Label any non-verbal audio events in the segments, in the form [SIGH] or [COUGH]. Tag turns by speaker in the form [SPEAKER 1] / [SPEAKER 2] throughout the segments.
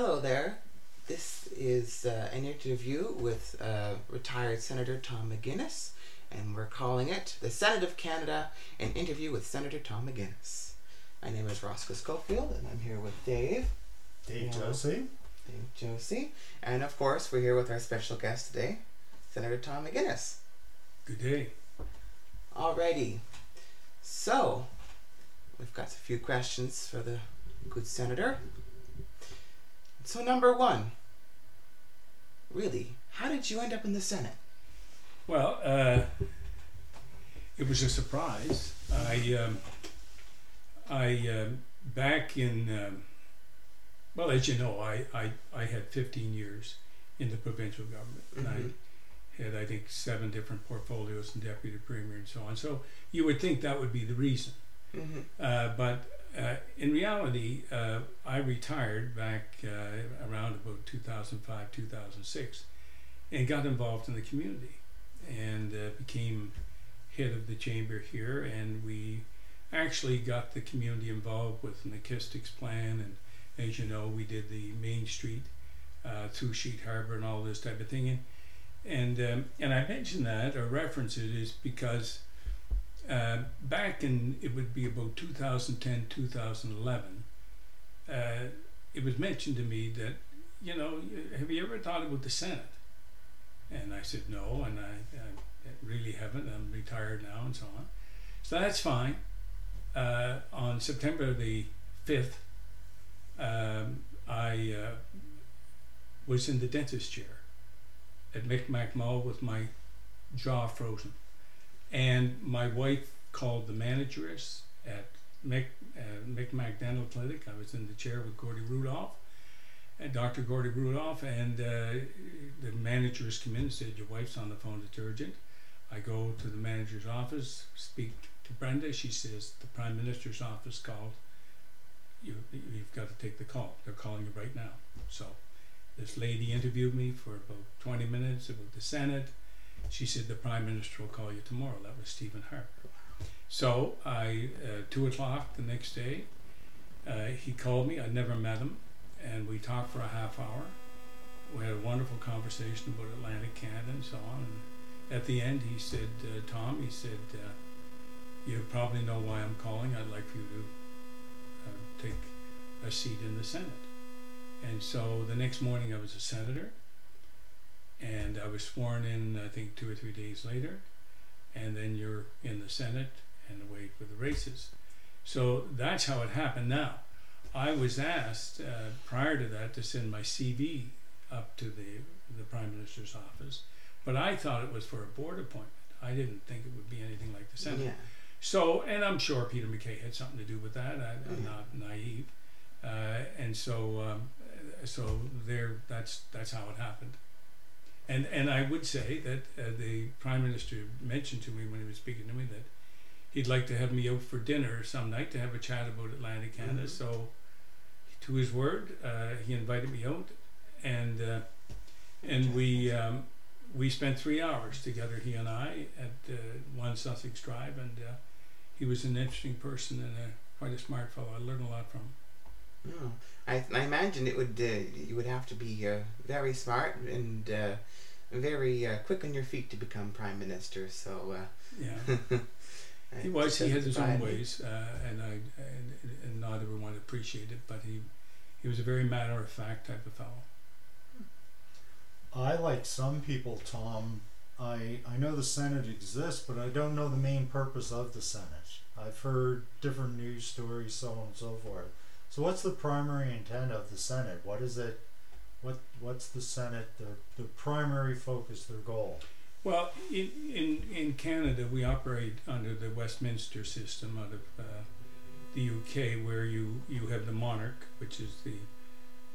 [SPEAKER 1] Hello there. This is uh, an interview with uh, retired Senator Tom McInnis, and we're calling it The Senate of Canada An Interview with Senator Tom McInnis. My name is Roscoe Schofield, and I'm here with Dave.
[SPEAKER 2] Dave
[SPEAKER 1] Yeah.
[SPEAKER 2] Josie.
[SPEAKER 1] Dave Josie. And of course, we're here with our special guest today, Senator Tom McInnis.
[SPEAKER 3] Good day.
[SPEAKER 1] Alrighty. So, we've got a few questions for the good senator. So, number one. Really, how did you end up in the Senate?
[SPEAKER 3] Well, uh, it was a surprise. I, um, I um, back in, um, well, as you know, I, I, I had 15 years in the provincial government, and
[SPEAKER 1] Mhm.
[SPEAKER 3] I had, I think, seven different portfolios and deputy premier and so on. So you would think that would be the reason.
[SPEAKER 1] Mm-hmm.
[SPEAKER 3] Uh, but uh, in reality, uh, I retired back uh, around about 2005, 2006, and got involved in the community and uh, became head of the chamber here. And we actually got the community involved with an acoustics plan. And as you know, we did the Main Street uh, through Sheet Harbor and all this type of thing. And and, um, and I mention that or reference it is because uh, back in it would be about 2010 2011 uh, it was mentioned to me that you know have you ever thought about the senate? And i said no and i, I really haven't i'm retired now and so on. So that's fine. Uh, on september the 5th um, i uh, was in the dentist chair at micmac mall with my jaw frozen and my wife called the manageress at Mick, uh, Dental Clinic. I was in the chair with Gordy Rudolph, and Dr. Gordy Rudolph, and uh, the managers come in and said, Your wife's on the phone, it's urgent. I go to the manager's office, speak to Brenda. She says, The Prime Minister's office called. You, you've got to take the call. They're calling you right now. So this lady interviewed me for about 20 minutes about the Senate. She said the Prime Minister will call you tomorrow. That was Stephen Harper. So I, uh, two o'clock the next day, uh, he called me. I'd never met him, and we talked for a half hour. We had a wonderful conversation about Atlantic Canada and so on. And at the end, he said, uh, "Tom," he said, uh, "You probably know why I'm calling. I'd like for you to uh, take a seat in the Senate." And so the next morning, I was a senator and I was sworn in I think two or three days later, and then you're in the Senate and away for the races. So that's how it happened. Now, I was asked uh, prior to that to send my CV up to the the Prime Minister's office, but I thought it was for a board appointment. I didn't think it would be anything like the Senate.
[SPEAKER 1] Yeah.
[SPEAKER 3] So, and I'm sure Peter MacKay had something to do with that. I, I'm
[SPEAKER 1] Mhm.
[SPEAKER 3] not naive, uh, and so um, so there. That's that's how it happened. And and I would say that uh, the prime minister mentioned to me when he was speaking to me that he'd like to have me out for dinner some night to have a chat about Atlantic Canada.
[SPEAKER 1] Mhm.
[SPEAKER 3] So, to his word, uh, he invited me out, and uh, and we. Um, we spent three hours together, he and I, at uh, One Sussex Drive, and uh, he was an interesting person and a, quite a smart fellow. I learned a lot from him.
[SPEAKER 1] Oh, I, I imagine it would uh, you would have to be uh, very smart and uh, very uh, quick on your feet to become prime minister. So uh,
[SPEAKER 3] Yeah, [LAUGHS] he was. He had his own
[SPEAKER 1] justified.
[SPEAKER 3] ways, uh, and I and, and not everyone appreciated it, but he he was a very matter of fact type of fellow.
[SPEAKER 2] I like some people, Tom. I I know the Senate exists, but I don't know the main purpose of the Senate. I've heard different news stories, so on and so forth. So, what's the primary intent of the Senate? What is it? What what's the Senate? Their their primary focus, their goal.
[SPEAKER 3] Well, in, in, in Canada, we operate under the Westminster system out of uh, the UK, where you, you have the monarch, which is the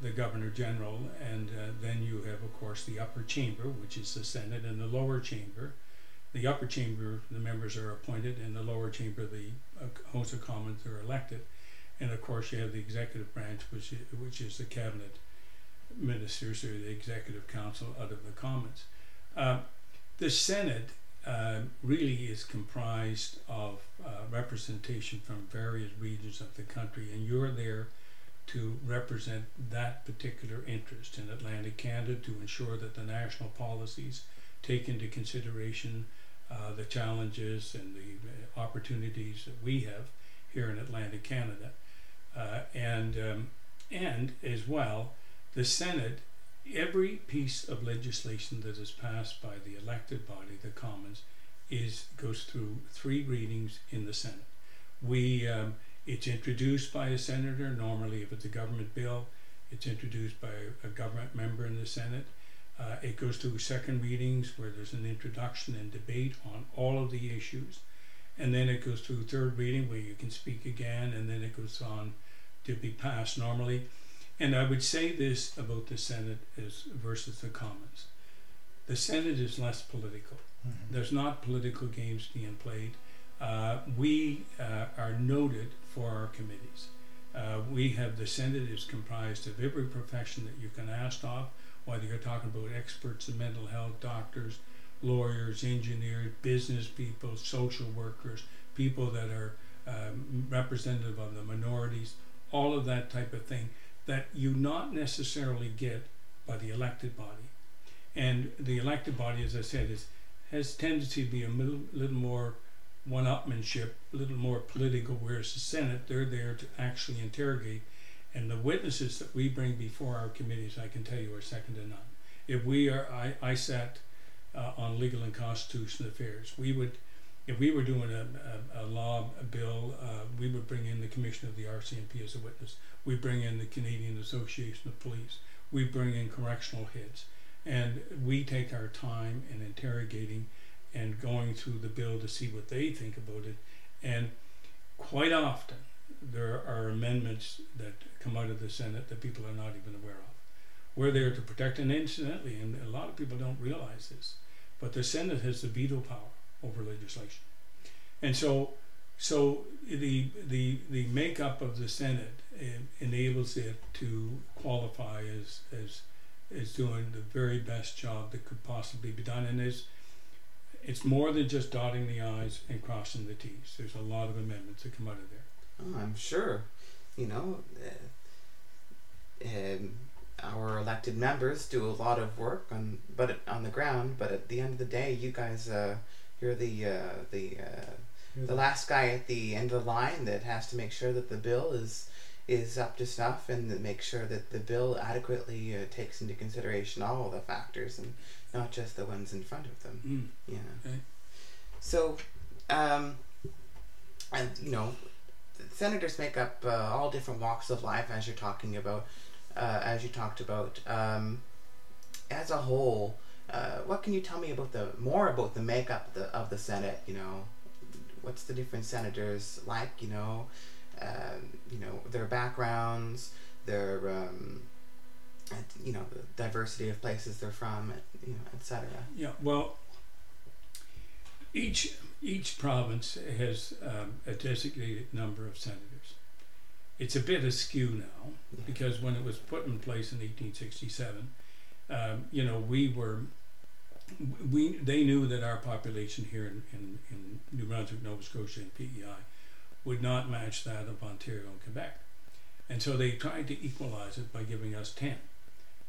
[SPEAKER 3] the governor general, and uh, then you have, of course, the upper chamber, which is the Senate, and the lower chamber. The upper chamber, the members are appointed, and the lower chamber, the uh, House of Commons, are elected. And of course, you have the executive branch, which is, which is the cabinet ministers or the executive council out of the Commons. Uh, the Senate uh, really is comprised of uh, representation from various regions of the country, and you're there to represent that particular interest in Atlantic Canada to ensure that the national policies take into consideration uh, the challenges and the uh, opportunities that we have here in Atlantic Canada. Uh, and, um, and as well, the Senate, every piece of legislation that is passed by the elected body, the Commons, is goes through three readings in the Senate. We um, it's introduced by a senator. Normally, if it's a government bill, it's introduced by a, a government member in the Senate. Uh, it goes through second readings where there's an introduction and debate on all of the issues. And then it goes through third reading where you can speak again, and then it goes on to be passed normally. And I would say this about the Senate is versus the Commons. The Senate is less political.
[SPEAKER 2] Mhm.
[SPEAKER 3] There's not political games being played. Uh, we uh, are noted for our committees. Uh, we have the Senate is comprised of every profession that you can ask of, whether you're talking about experts in mental health, doctors, lawyers, engineers, business people, social workers, people that are um, representative of the minorities, all of that type of thing that you not necessarily get by the elected body. And the elected body, as I said, is has tendency to be a little, little more one-upmanship, a little more political, whereas the Senate, they're there to actually interrogate. And the witnesses that we bring before our committees, I can tell you, are second to none. If we are, I, I sat uh, on legal and constitutional affairs, we would, if we were doing a, a, a law bill, uh, we would bring in the commissioner of the RCMP as a witness. We bring in the Canadian Association of Police. We bring in correctional heads, and we take our time in interrogating and going through the bill to see what they think about it. And quite often, there are amendments that come out of the Senate that people are not even aware of. We're there to protect, and incidentally, and a lot of people don't realize this, but the Senate has the veto power over legislation. And so, so the the the makeup of the Senate eh, enables it to qualify as as as doing the very best job that could possibly be done, and is it's more than just dotting the i's and crossing the t's. There's a lot of amendments that come out of there.
[SPEAKER 1] Oh, I'm sure. You know, uh, um, our elected members do a lot of work on, but on the ground. But at the end of the day, you guys, uh, you're the uh, the uh, the last guy at the end of the line that has to make sure that the bill is is up to snuff and make sure that the bill adequately uh, takes into consideration all the factors and not just the ones in front of them.
[SPEAKER 3] Mm.
[SPEAKER 1] Yeah.
[SPEAKER 3] Okay.
[SPEAKER 1] So, um, and you know, senators make up uh, all different walks of life, as you're talking about, uh, as you talked about. Um, as a whole, uh, what can you tell me about the more about the makeup of the, of the Senate? You know, what's the different senators like? You know, um, you know their backgrounds, their um, you know the diversity of places they're from, you know, etc.
[SPEAKER 3] Yeah, well, each each province has um, a designated number of senators. It's a bit askew now
[SPEAKER 1] Yeah.
[SPEAKER 3] because when it was put in place in 1867, um, you know, we were we they knew that our population here in, in, in New Brunswick, Nova Scotia, and PEI would not match that of Ontario and Quebec, and so they tried to equalize it by giving us ten.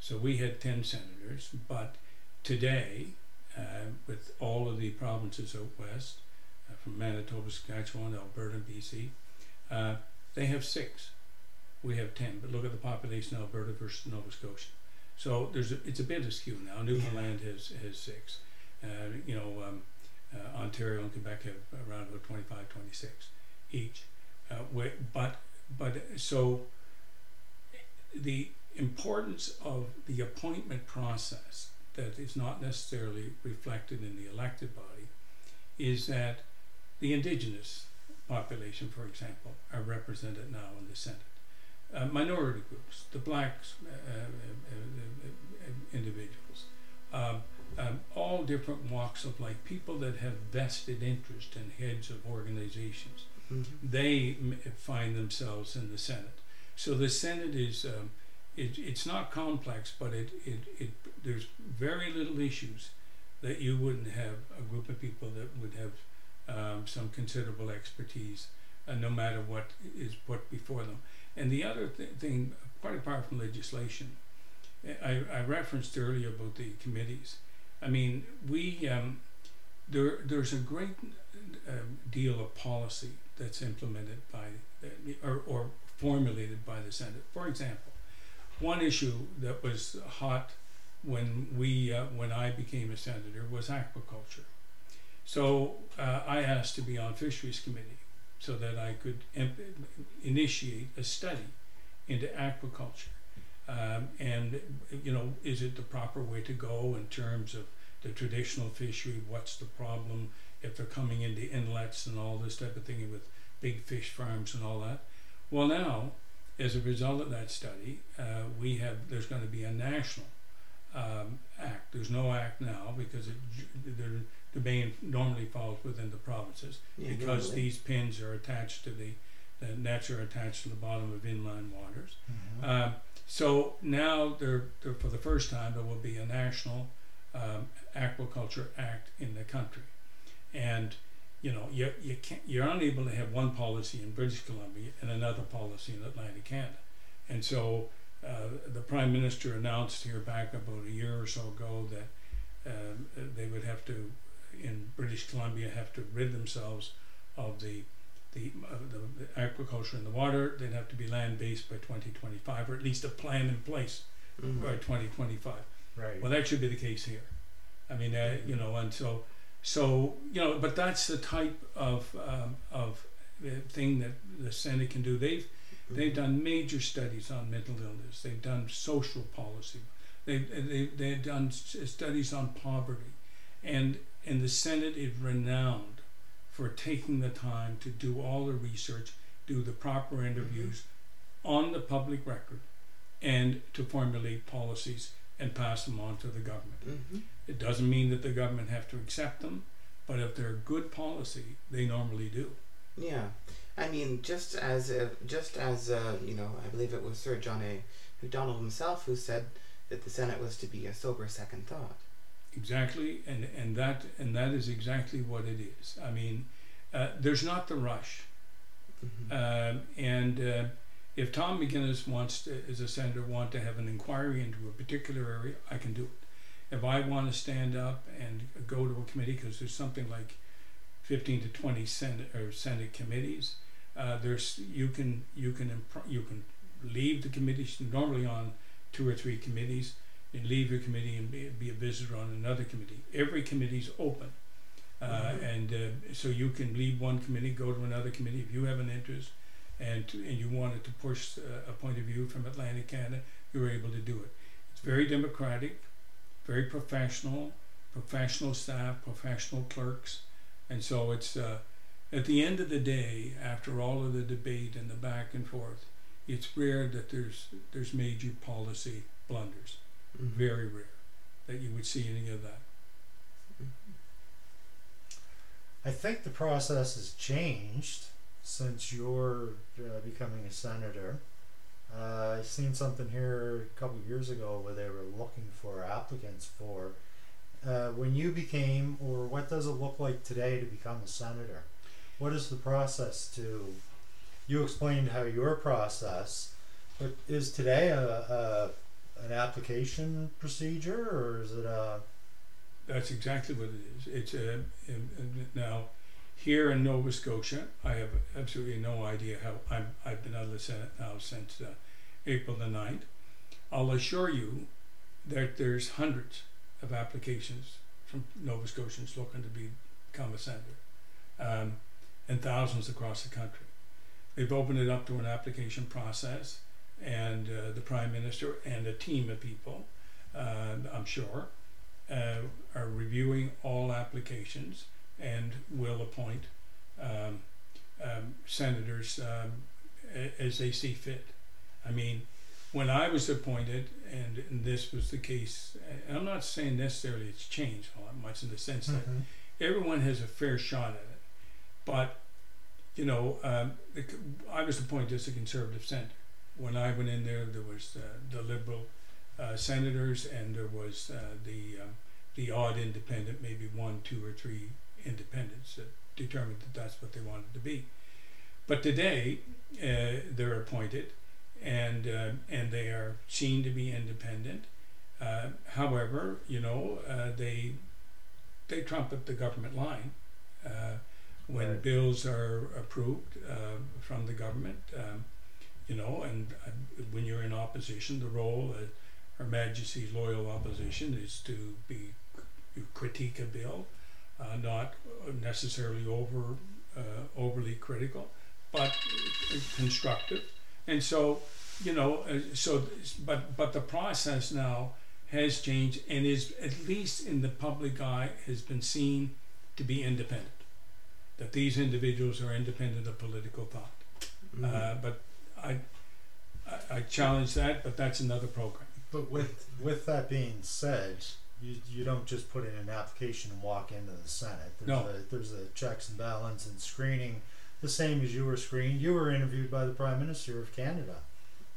[SPEAKER 3] So we had ten senators, but today, uh, with all of the provinces out west, uh, from Manitoba, Saskatchewan, Alberta, BC, uh, they have six. We have ten, but look at the population of Alberta versus Nova Scotia. So there's a, it's a bit askew now. Newfoundland has has six. Uh, you know, um, uh, Ontario and Quebec have around about 25, 26 each. Uh, wi- but but so the importance of the appointment process that is not necessarily reflected in the elected body is that the indigenous population, for example, are represented now in the Senate. Uh, minority groups, the blacks, uh, uh, individuals, um, um, all different walks of life, people that have vested interest in heads of organizations
[SPEAKER 1] Mm-hmm.
[SPEAKER 3] they m- find themselves in the Senate. So the Senate is um, it, it's not complex, but it, it, it there's very little issues that you wouldn't have a group of people that would have um, some considerable expertise, uh, no matter what is put before them. And the other th- thing, quite apart from legislation, I, I referenced earlier about the committees. I mean, we um, there there's a great uh, deal of policy that's implemented by or, or formulated by the Senate. For example, one issue that was hot when we uh, when I became a senator was aquaculture. So uh, I asked to be on fisheries committee so that I could imp- initiate a study into aquaculture. Um, and you know, is it the proper way to go in terms of the traditional fishery? What's the problem if they're coming into inlets and all this type of thing with big fish farms and all that? Well, now, as a result of that study, uh, we have there's going to be a national um, act. There's no act now because it, the domain normally falls within the provinces
[SPEAKER 1] Yeah,
[SPEAKER 3] because
[SPEAKER 1] normally.
[SPEAKER 3] these pins are attached to the the nets are attached to the bottom of inland waters.
[SPEAKER 2] Mhm.
[SPEAKER 3] Um, so now there, there, for the first time, there will be a national um, aquaculture act in the country, and you know you you can't you're unable to have one policy in British Columbia and another policy in Atlantic Canada, and so uh, the Prime Minister announced here back about a year or so ago that um, they would have to in British Columbia have to rid themselves of the the, uh, the, the aquaculture in the water. They'd have to be land based by 2025, or at least a plan in place
[SPEAKER 1] Mhm.
[SPEAKER 3] by 2025.
[SPEAKER 2] Right.
[SPEAKER 3] Well, that should be the case here. I mean, uh, you know, and so, so you know, but that's the type of um, of uh, thing that the Senate can do. They've they've done major studies on mental illness. They've done social policy. They've they, they've done studies on poverty, and and the Senate is renowned for taking the time to do all the research, do the proper interviews on the public record, and to formulate policies and pass them on to the government.
[SPEAKER 1] Mhm.
[SPEAKER 3] It doesn't mean that the government have to accept them, but if they're good policy, they normally do.
[SPEAKER 1] Yeah, I mean, just as uh, just as uh, you know, I believe it was Sir John A. Macdonald himself who said that the Senate was to be a sober second thought.
[SPEAKER 3] Exactly, and and that and that is exactly what it is. I mean, uh, there's not the rush,
[SPEAKER 1] Mhm.
[SPEAKER 3] um, and uh, if Tom McInnis wants to, as a senator, want to have an inquiry into a particular area, I can do it. If I want to stand up and go to a committee, because there's something like 15 to 20 Senate or Senate committees, uh, there's you can you can you can leave the committees normally on two or three committees and leave your committee and be, be a visitor on another committee. Every committee's open. Uh,
[SPEAKER 1] Mhm.
[SPEAKER 3] And uh, so you can leave one committee, go to another committee if you have an interest, and to, and you wanted to push uh, a point of view from Atlantic Canada, you're able to do it. It's very democratic, very professional, professional staff, professional clerks, and so it's uh, at the end of the day, after all of the debate and the back and forth, it's rare that there's there's major policy blunders.
[SPEAKER 1] Mhm.
[SPEAKER 3] Very rare that you would see any of that.
[SPEAKER 2] I think the process has changed since you're uh, becoming a senator. Uh, I seen something here a couple years ago where they were looking for applicants for. Uh, when you became, or what does it look like today to become a senator? What is the process to? You explained how your process, but is today a, a an application procedure or is it a?
[SPEAKER 3] That's exactly what it is. It's a, in- in- now here in Nova Scotia. I have absolutely no idea how I'm. I've been out of the Senate now since uh, April the 9th. I'll assure you that there's hundreds of applications from Nova Scotians looking to be, become a senator, um, and thousands across the country. They've opened it up to an application process, and uh, the Prime Minister and a team of people, uh, I'm sure, uh, are reviewing all applications and will appoint um, um, senators um, a- as they see fit. I mean, when I was appointed, and, and this was the case, and I'm not saying necessarily it's changed all that much in the sense that everyone has a fair shot at it. But, you know, um, the, was appointed as a conservative senator. When I went in there, there was uh, the liberal uh, senators, and there was uh, the um, the odd independent, maybe one, two, or three independents that determined that that's what they wanted to be. But today, uh, they're appointed, and and they are seen to be independent. Uh, however, you know uh, they they trumpet the government line uh, when
[SPEAKER 2] Right.
[SPEAKER 3] bills are approved uh, from the government. Um, you know, and uh, when you're in opposition, the role of Her Majesty's loyal opposition is to be you critique a bill, uh, not necessarily over uh, overly critical, but constructive. And so, you know, uh, so but but the process now has changed and is at least in the public eye has been seen to be independent. That these individuals are independent of political thought.
[SPEAKER 1] Mhm.
[SPEAKER 3] Uh, but I, I I challenge that, but that's another program.
[SPEAKER 2] But with with that being said, you you don't just put in an application and walk into the Senate. There's
[SPEAKER 3] No.
[SPEAKER 2] a, there's a checks and balance and screening, the same as you were screened. You were interviewed by the Prime Minister of Canada.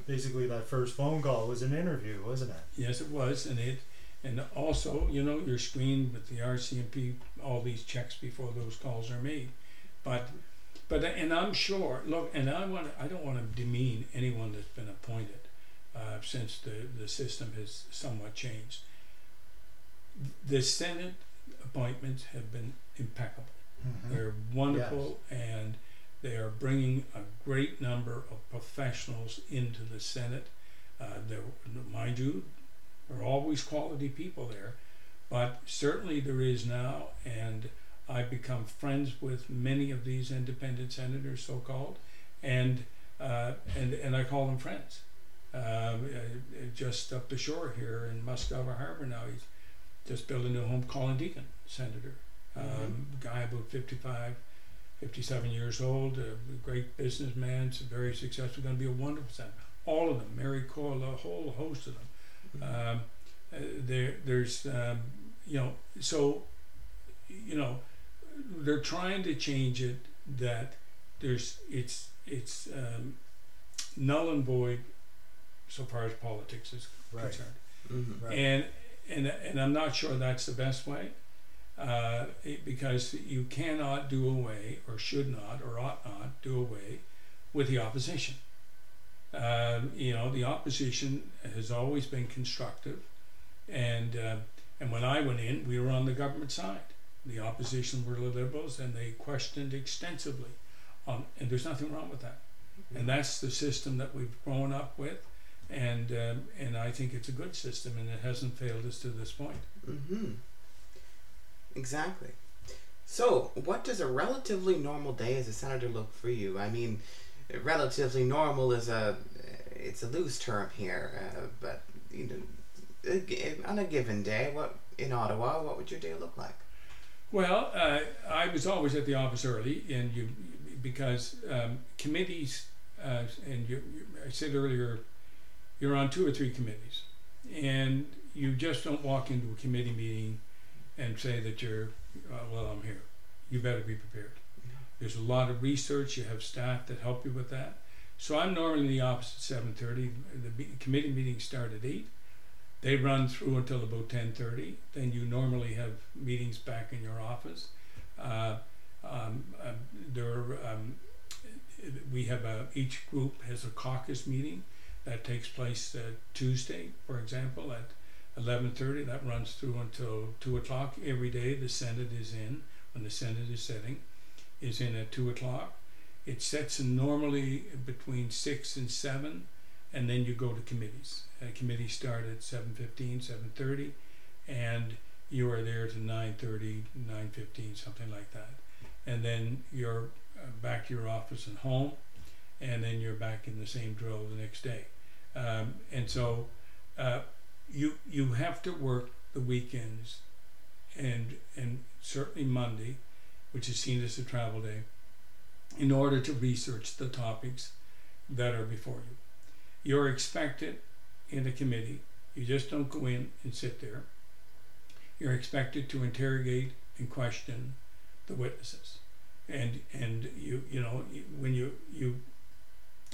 [SPEAKER 2] Basically, that first phone call was an interview, wasn't it?
[SPEAKER 3] Yes, it was, and it, and also, you know, you're screened with the RCMP, all these checks before those calls are made. But, but, and I'm sure. Look, and I want, I don't want to demean anyone that's been appointed, uh, since the the system has somewhat changed. The Senate appointments have been impeccable. They're wonderful and they are bringing a great number of professionals into the Senate. Uh, there, mind you, there are always quality people there, but certainly there is now, and I've become friends with many of these independent senators, so called, and uh, and and I call them friends. Um, uh, just up the shore here in Muscover Harbor now, he's just built a new home, Colin Deacon, senator, um, guy about 55, 57 years old, a great businessman, very successful, going to be a wonderful senator. All of them, Mary Coyle, a whole host of them. Um, uh, there, there's, um, you know, so, you know, they're trying to change it that there's, it's, it's um, null and void so far as politics is
[SPEAKER 2] Right.
[SPEAKER 3] concerned
[SPEAKER 1] Mhm.
[SPEAKER 2] Right.
[SPEAKER 3] and and and I'm not sure that's the best way, uh, it- because you cannot do away, or should not, or ought not do away with the opposition. Um, you know, the opposition has always been constructive, and uh, and when I went in, we were on the government side. The opposition were the liberals, and they questioned extensively, um, and there's nothing wrong with that. And that's the system that we've grown up with and um, and I think it's a good system, and it hasn't failed us to this point.
[SPEAKER 1] Mm-hmm. Exactly. So, what does a relatively normal day as a senator look for you? I mean, relatively normal is a it's a loose term here, uh, but you know, on a given day, what in Ottawa, what would your day look like?
[SPEAKER 3] Well, uh, I was always at the office early, and you because um, committees, uh, and you, you, I said earlier, you're on two or three committees, and you just don't walk into a committee meeting and say that you're uh, well, I'm here. You better be prepared. There's a lot of research. You have staff that help you with that. So I'm normally in the office at seven thirty. The be- committee meetings start at eight. They run through until about ten thirty. Then you normally have meetings back in your office. Uh, um, um, there, um, we have a each group has a caucus meeting that takes place uh, Tuesday, for example, at eleven thirty. That runs through until two o'clock every day. The Senate is in when the Senate is sitting, is in at two o'clock. It sets normally between six and seven, and then you go to committees. Uh, committees start at 7.15, 7.30, and you are there to 9.30, 9.15, something like that. And then you're uh, back to your office and home, and then you're back in the same drill the next day. Um, and so uh, you you have to work the weekends, and and certainly Monday, which is seen as a travel day, in order to research the topics that are before you. You're expected in a committee. You just don't go in and sit there. You're expected to interrogate and question the witnesses, and and you you know when you you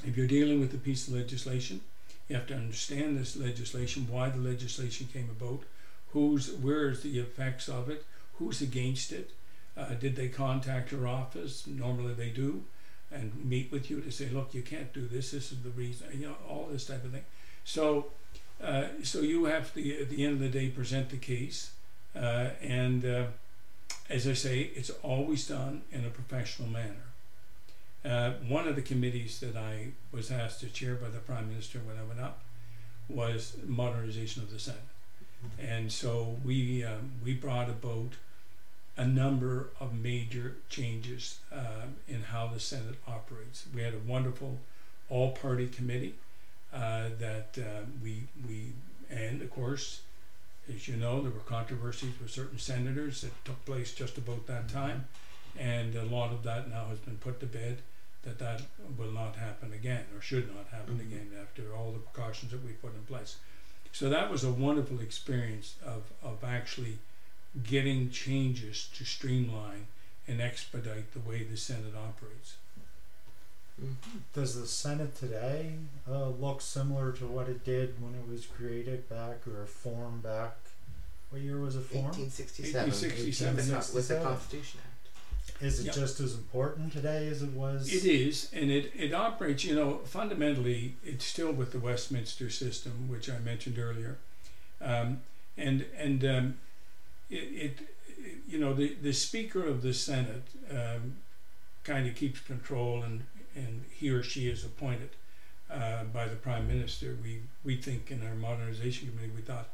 [SPEAKER 3] if you're dealing with a piece of legislation, you have to understand this legislation, why the legislation came about, who's where is the effects of it, who's against it, uh, did they contact your office? Normally they do. And meet with you to say, look, you can't do this. This is the reason. You know, all this type of thing. So, uh, so you have to at the end of the day present the case, uh, and uh, as I say, it's always done in a professional manner. Uh, one of the committees that I was asked to chair by the Prime Minister when I went up was modernization of the Senate, and so we um, we brought about a number of major changes uh, in how the Senate operates. We had a wonderful all-party committee uh, that uh, we we and of course, as you know, there were controversies with certain senators that took place just about that time, and a lot of that now has been put to bed. That that will not happen again, or should not happen
[SPEAKER 1] Mhm.
[SPEAKER 3] again after all the precautions that we put in place. So that was a wonderful experience of, of actually getting changes to streamline and expedite the way the Senate operates.
[SPEAKER 2] Does the Senate today uh, look similar to what it did when it was created back or formed back? What year was it formed?
[SPEAKER 1] 1867.
[SPEAKER 3] 1867.
[SPEAKER 1] With the, co- with the Constitution Act.
[SPEAKER 2] Is it
[SPEAKER 3] Yep.
[SPEAKER 2] just as important today as it was?
[SPEAKER 3] It is, and it, it operates, you know, fundamentally, it's still with the Westminster system, which I mentioned earlier. Um, and and um, it, it, you know, the, the Speaker of the Senate um, kind of keeps control, and, and he or she is appointed uh, by the Prime Minister. We, we think in our modernization committee, we thought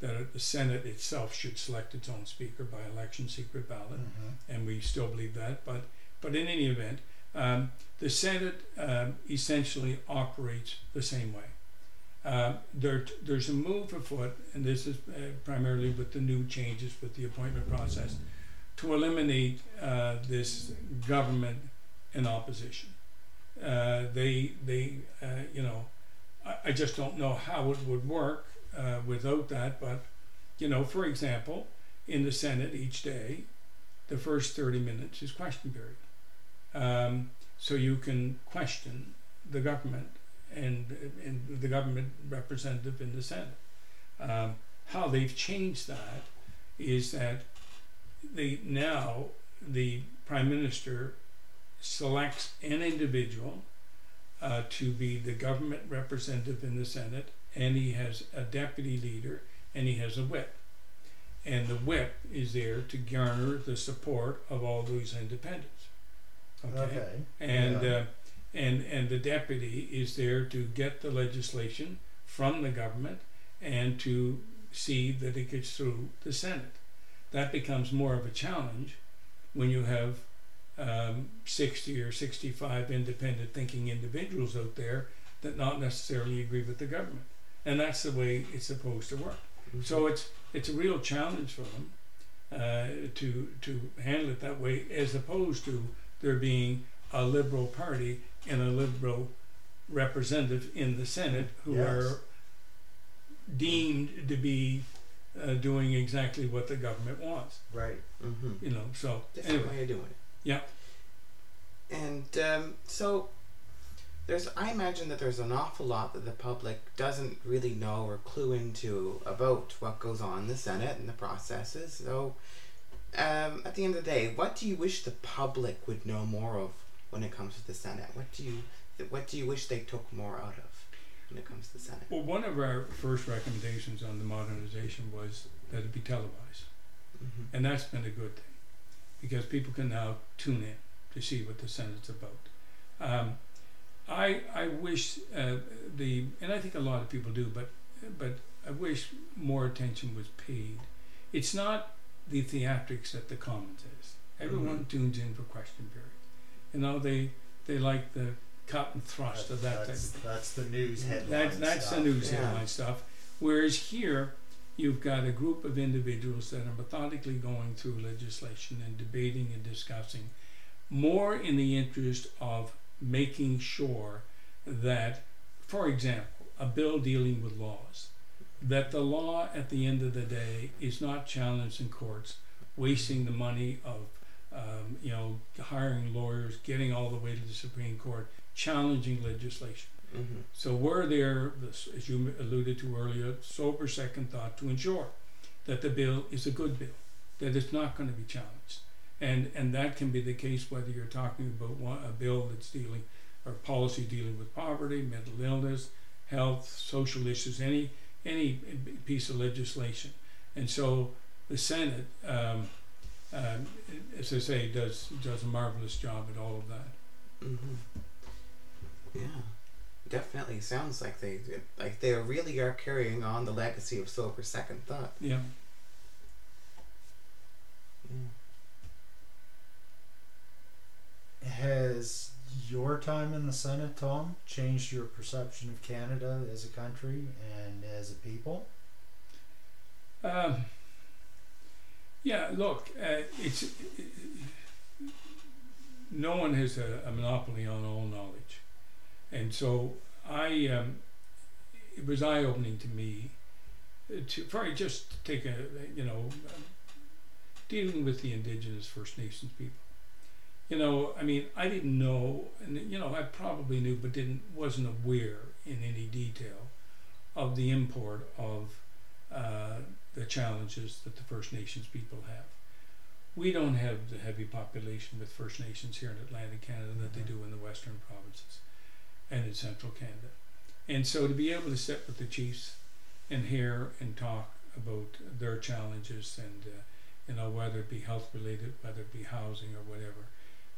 [SPEAKER 3] that the Senate itself should select its own Speaker by election, secret ballot
[SPEAKER 2] Mhm.
[SPEAKER 3] and we still believe that. But but in any event, um, the Senate um, essentially operates the same way. Uh, there, there's a move afoot, and this is uh, primarily with the new changes with the appointment process, to eliminate uh, this government in opposition. Uh, they, they, uh, you know, I, I just don't know how it would work without that. But, you know, for example, in the Senate each day, the first 30 minutes is question period. Um, so you can question the government and, and the government representative in the Senate. Um, how they've changed that is that they now the prime minister selects an individual uh, to be the government representative in the Senate, and he has a deputy leader and he has a whip and the whip is there to garner the support of all those independents. Okay,
[SPEAKER 2] Okay.
[SPEAKER 3] and
[SPEAKER 2] Yeah.
[SPEAKER 3] uh, and and the deputy is there to get the legislation from the government and to see that it gets through the Senate. That becomes more of a challenge when you have um, 60 or 65 independent thinking individuals out there that not necessarily agree with the government. And that's the way it's supposed to work.
[SPEAKER 1] Mhm.
[SPEAKER 3] So it's it's a real challenge for them uh, to to handle it that way, as opposed to there being a liberal party and a liberal representative in the Senate who
[SPEAKER 2] Yes.
[SPEAKER 3] are deemed to be uh, doing exactly what the government wants.
[SPEAKER 2] Right.
[SPEAKER 1] Mhm.
[SPEAKER 3] You know, so
[SPEAKER 1] different
[SPEAKER 3] anyway,
[SPEAKER 1] way of doing it.
[SPEAKER 3] Yeah.
[SPEAKER 1] And um, so there's, I imagine that there's an awful lot that the public doesn't really know or clue into about what goes on in the Senate and the processes. So, um, at the end of the day, what do you wish the public would know more of when it comes to the Senate? What do you, what do you wish they took more out of when it comes to the Senate?
[SPEAKER 3] well, one of our first recommendations on the modernization was that it be televised.
[SPEAKER 1] hmm
[SPEAKER 3] And that's been a good thing because people can now tune in to see what the Senate's about. Um, I, I wish uh, the, and I think a lot of people do, but, but I wish more attention was paid. It's not the theatrics that the Commons is. Everyone tunes in for question period. You know, they, they like the cut and thrust of that type
[SPEAKER 2] that's,
[SPEAKER 3] thing.
[SPEAKER 2] that's the news headline.
[SPEAKER 3] That's that's
[SPEAKER 2] stuff.
[SPEAKER 3] the news
[SPEAKER 1] Yeah.
[SPEAKER 3] headline stuff. Whereas here, you've got a group of individuals that are methodically going through legislation and debating and discussing, more in the interest of making sure that, for example, a bill dealing with laws, that the law at the end of the day is not challenged in courts, wasting the money of um, you know hiring lawyers, getting all the way to the Supreme Court, challenging legislation.
[SPEAKER 1] hmm
[SPEAKER 3] So we're there, as you alluded to earlier, sober second thought to ensure that the bill is a good bill, that it's not going to be challenged. and and that can be the case whether you're talking about one, a bill that's dealing or policy dealing with poverty, mental illness, health, social issues, any any piece of legislation, and so the Senate, um, um, as I say, does does a marvelous job at all of that.
[SPEAKER 1] Mm-hmm. Yeah, definitely sounds like they like they really are carrying on the legacy of sober second thought.
[SPEAKER 3] Yeah.
[SPEAKER 1] Yeah.
[SPEAKER 2] Has your time in the Senate, Tom, changed your perception of Canada as a country and as a people?
[SPEAKER 3] Um, yeah, look, uh, it's it, no one has a, a, monopoly on all knowledge, and so I um, it was eye opening to me to probably just take a you know dealing with the Indigenous First Nations people. You know, I mean, I didn't know, and you know, I probably knew, but didn't wasn't aware in any detail of the import of uh, the challenges that the First Nations people have. We don't have the heavy population with First Nations here in Atlantic Canada that they do in the Western provinces and in Central Canada. And so to be able to sit with the chiefs and hear and talk about their challenges and uh, you know whether it be health related, whether it be housing or whatever,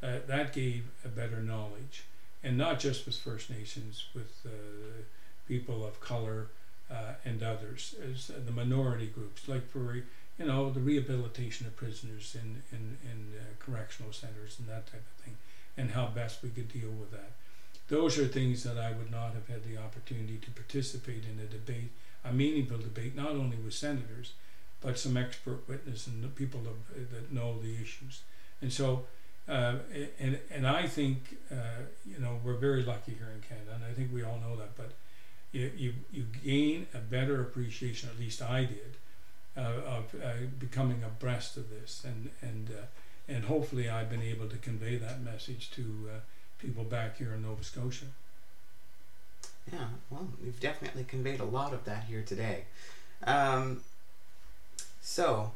[SPEAKER 3] uh, that gave a better knowledge, and not just with First Nations, with uh, people of color, uh, and others as the minority groups, like for you know the rehabilitation of prisoners in in, in uh, correctional centers and that type of thing, and how best we could deal with that. Those are things that I would not have had the opportunity to participate in a debate, a meaningful debate, not only with senators, but some expert witness and people of, that know the issues. And so, uh, and and I think uh, you know we're very lucky here in Canada, and I think we all know that, but you, you, you gain a better appreciation, at least I did, uh, of uh, becoming abreast of this. And, and, uh, and hopefully I've been able to convey that message to uh, people back here in Nova Scotia.
[SPEAKER 1] Yeah, well, you've definitely conveyed a lot of that here today. Um, so,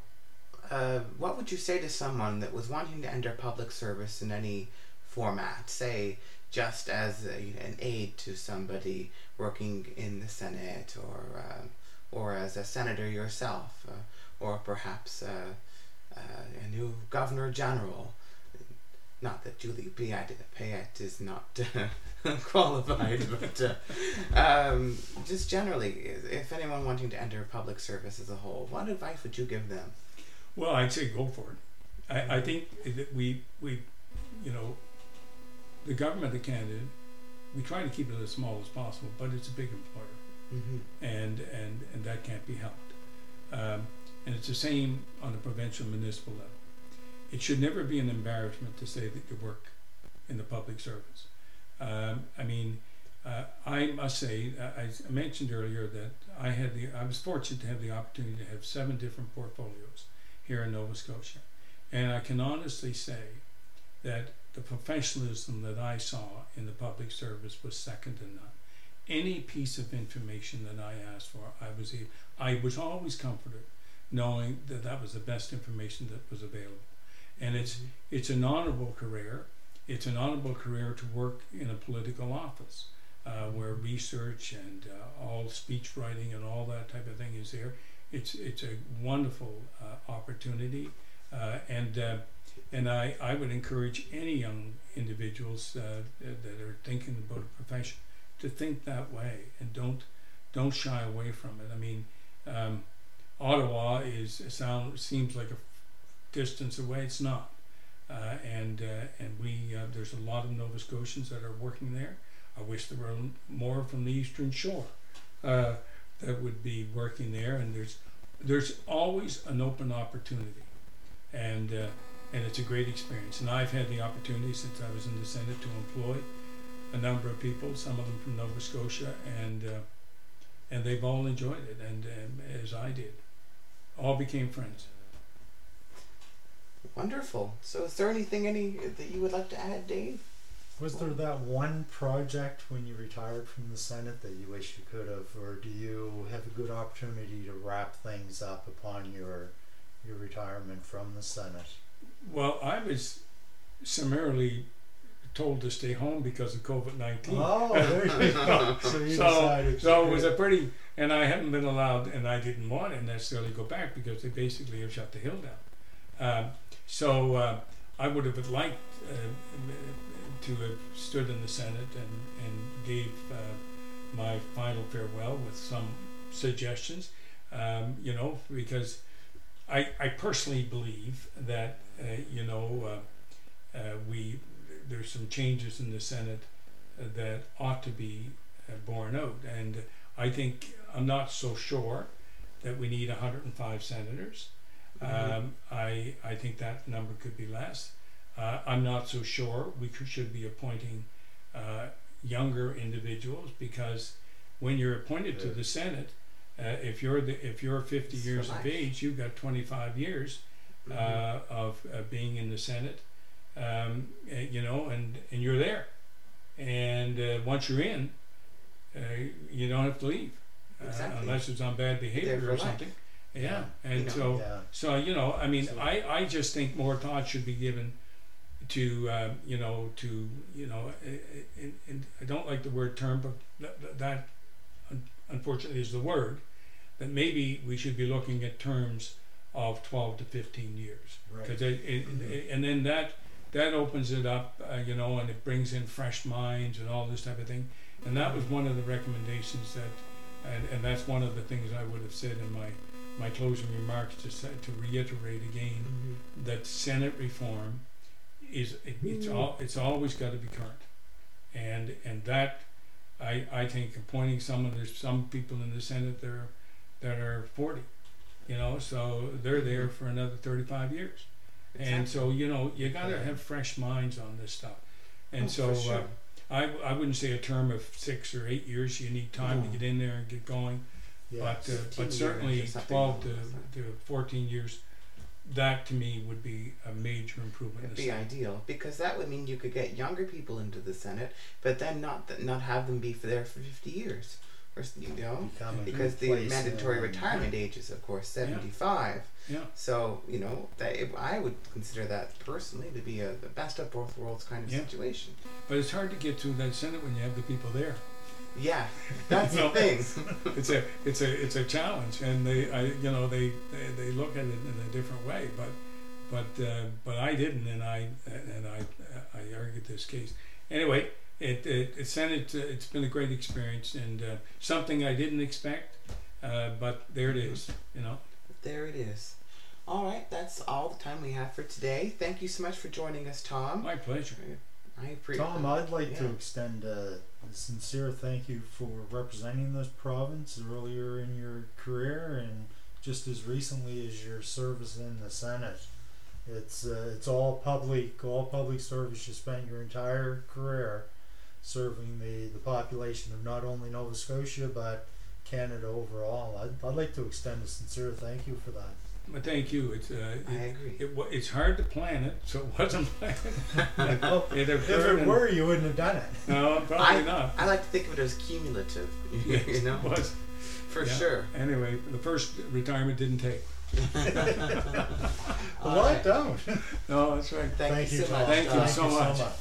[SPEAKER 1] uh, what would you say to someone that was wanting to enter public service in any format? Say, just as a, an aide to somebody working in the Senate or uh, or as a senator yourself, uh, or perhaps uh, uh, a new governor general. Not that Julie Payette is not [LAUGHS] qualified, [LAUGHS] but uh, um, just generally, if anyone wanting to enter public service as a whole, what advice would you give them?
[SPEAKER 3] Well, I'd say go for it. I, I think that we we, you know, the government of Canada, we try to keep it as small as possible, but it's a big employer, mm-hmm. and and and that can't be helped. Um, and it's the same on the provincial municipal level. It should never be an embarrassment to say that you work in the public service. Um, I mean, uh, I must say, I, I mentioned earlier that I had the I was fortunate to have the opportunity to have seven different portfolios here in Nova Scotia, and I can honestly say that the professionalism that I saw in the public service was second to none. Any piece of information that I asked for, I was I was always comforted knowing that that was the best information that was available. And it's mm-hmm. it's an honorable career. It's an honorable career to work in a political office uh, where research and uh, all speech writing and all that type of thing is there. It's it's a wonderful uh, opportunity, uh, and uh, and I, I would encourage any young individuals uh, that are thinking about a profession to think that way and don't don't shy away from it. I mean, um, Ottawa is sound seems like a distance away. It's not, uh, and uh, and we uh, there's a lot of Nova Scotians that are working there. I wish there were more from the Eastern Shore uh, that would be working there. And there's there's always an open opportunity, and uh, and it's a great experience. And I've had the opportunity since I was in the Senate to employ a number of people, some of them from Nova Scotia, and uh, and they've all enjoyed it, and um, as I did, all became friends.
[SPEAKER 1] Wonderful. So, is there anything any that you would like to add, Dave?
[SPEAKER 2] Was there that one project when you retired from the Senate that you wish you could have, or do you have a good opportunity to wrap things up upon your your retirement from the Senate?
[SPEAKER 3] Well, I was summarily told to stay home because of COVID nineteen.
[SPEAKER 2] Oh, there you go. [LAUGHS] So you
[SPEAKER 3] so,
[SPEAKER 2] decided.
[SPEAKER 3] so it was a pretty, and I hadn't been allowed, and I didn't want to necessarily go back because they basically have shut the hill down. Um, so uh, I would have liked uh, to have stood in the Senate and, and gave uh, my final farewell with some suggestions, um, you know, because I, I personally believe that, you know, uh, uh, we there's some changes in the Senate uh, that ought to be uh, borne out. And I think I'm not so sure that we need 105 senators.
[SPEAKER 1] Mhm.
[SPEAKER 3] Um, I I think that number could be less. Uh, I'm not so sure we could, should be appointing uh, younger individuals because when you're appointed to the Senate, uh, if you're the if you're 50
[SPEAKER 1] It's for
[SPEAKER 3] years of age, you've got 25 years Uh, of uh, being in the Senate, um, uh, you know, and, and you're there. And uh, once you're in, uh, you don't have to leave uh,
[SPEAKER 1] Exactly.
[SPEAKER 3] unless it's on bad behavior or something. Yeah,
[SPEAKER 2] Yeah.
[SPEAKER 3] and
[SPEAKER 1] You know,
[SPEAKER 3] so
[SPEAKER 2] Yeah.
[SPEAKER 3] so you know, I mean,
[SPEAKER 2] So-
[SPEAKER 3] I, I just think more thought should be given to uh, you know to you know, and, and I don't like the word term, but that, that unfortunately is the word. That maybe we should be looking at terms of twelve to fifteen years,
[SPEAKER 2] Right.
[SPEAKER 3] it, it,
[SPEAKER 2] Mhm.
[SPEAKER 3] it- and then that that opens it up, uh, you know, and it brings in fresh minds and all this type of thing. And that was one of the recommendations that, and, and that's one of the things I would have said in my my closing remarks to say, to reiterate again
[SPEAKER 1] Mhm.
[SPEAKER 3] that Senate reform is it, it's all it's always got to be current, and and that I I think appointing someone there's some people in the Senate that are that are forty, you know, so they're there for another thirty five years, and so you know you got to have fresh minds on this stuff, and
[SPEAKER 1] Oh,
[SPEAKER 3] so.
[SPEAKER 1] sure.
[SPEAKER 3] Uh, I, I wouldn't say a term of six or eight years. You need time
[SPEAKER 1] No.
[SPEAKER 3] to get in there and get going
[SPEAKER 2] Yeah.
[SPEAKER 3] but uh, but certainly 12 to,
[SPEAKER 1] along those lines.
[SPEAKER 3] to 14 years that to me would be a major improvement
[SPEAKER 1] It'd
[SPEAKER 3] the
[SPEAKER 1] be
[SPEAKER 3] state.
[SPEAKER 1] ideal because that would mean you could get younger people into the Senate, but then not th- not have them be for there for fifty years, or you know, because the
[SPEAKER 2] place,
[SPEAKER 1] mandatory
[SPEAKER 2] uh,
[SPEAKER 1] retirement age is of course seventy five.
[SPEAKER 3] yeah
[SPEAKER 1] So you know that if I would consider that personally to be a the best of both worlds kind of
[SPEAKER 3] Yeah.
[SPEAKER 1] situation.
[SPEAKER 3] but it's hard to get to that senate when you have the people there
[SPEAKER 1] Yeah, [LAUGHS] that's the thing.
[SPEAKER 3] it's a it's a it's a challenge and they I you know they they, they look at it in a different way but but uh, but I didn't and I and I I argued this case anyway it it, it Senate uh, it's been a great experience and uh, something I didn't expect uh, but there it is you know
[SPEAKER 1] There it is. All right, that's all the time we have for today. Thank you so much for joining us, Tom.
[SPEAKER 3] my pleasure
[SPEAKER 1] I appreciate.
[SPEAKER 2] It Tom, I'd like to extend a sincere thank you for representing this province earlier in your career and just as recently as your service in the Senate. It's uh, it's all public, all public service. You spent your entire career serving the, the population of not only Nova Scotia but Canada overall. I'd, I'd like to extend a sincere thank you for that.
[SPEAKER 3] But thank you. It's uh,
[SPEAKER 1] I
[SPEAKER 3] it,
[SPEAKER 1] agree.
[SPEAKER 3] it, wa- it's hard to plan it, so it wasn't [LAUGHS] planned.
[SPEAKER 2] Well,
[SPEAKER 3] it
[SPEAKER 2] if it were, you wouldn't have done it.
[SPEAKER 3] no, probably not.
[SPEAKER 1] I like to think of it as cumulative. [LAUGHS]
[SPEAKER 3] Yes,
[SPEAKER 1] you know,
[SPEAKER 3] it was.
[SPEAKER 1] for
[SPEAKER 3] Yeah.
[SPEAKER 1] sure.
[SPEAKER 3] Anyway, the first retirement didn't take.
[SPEAKER 1] All [LAUGHS]
[SPEAKER 2] Well, I
[SPEAKER 1] right.
[SPEAKER 2] don't.
[SPEAKER 3] No, that's right.
[SPEAKER 1] Thank,
[SPEAKER 2] Thank
[SPEAKER 1] you
[SPEAKER 2] you,
[SPEAKER 1] so much.
[SPEAKER 3] Thank you so much.
[SPEAKER 2] much.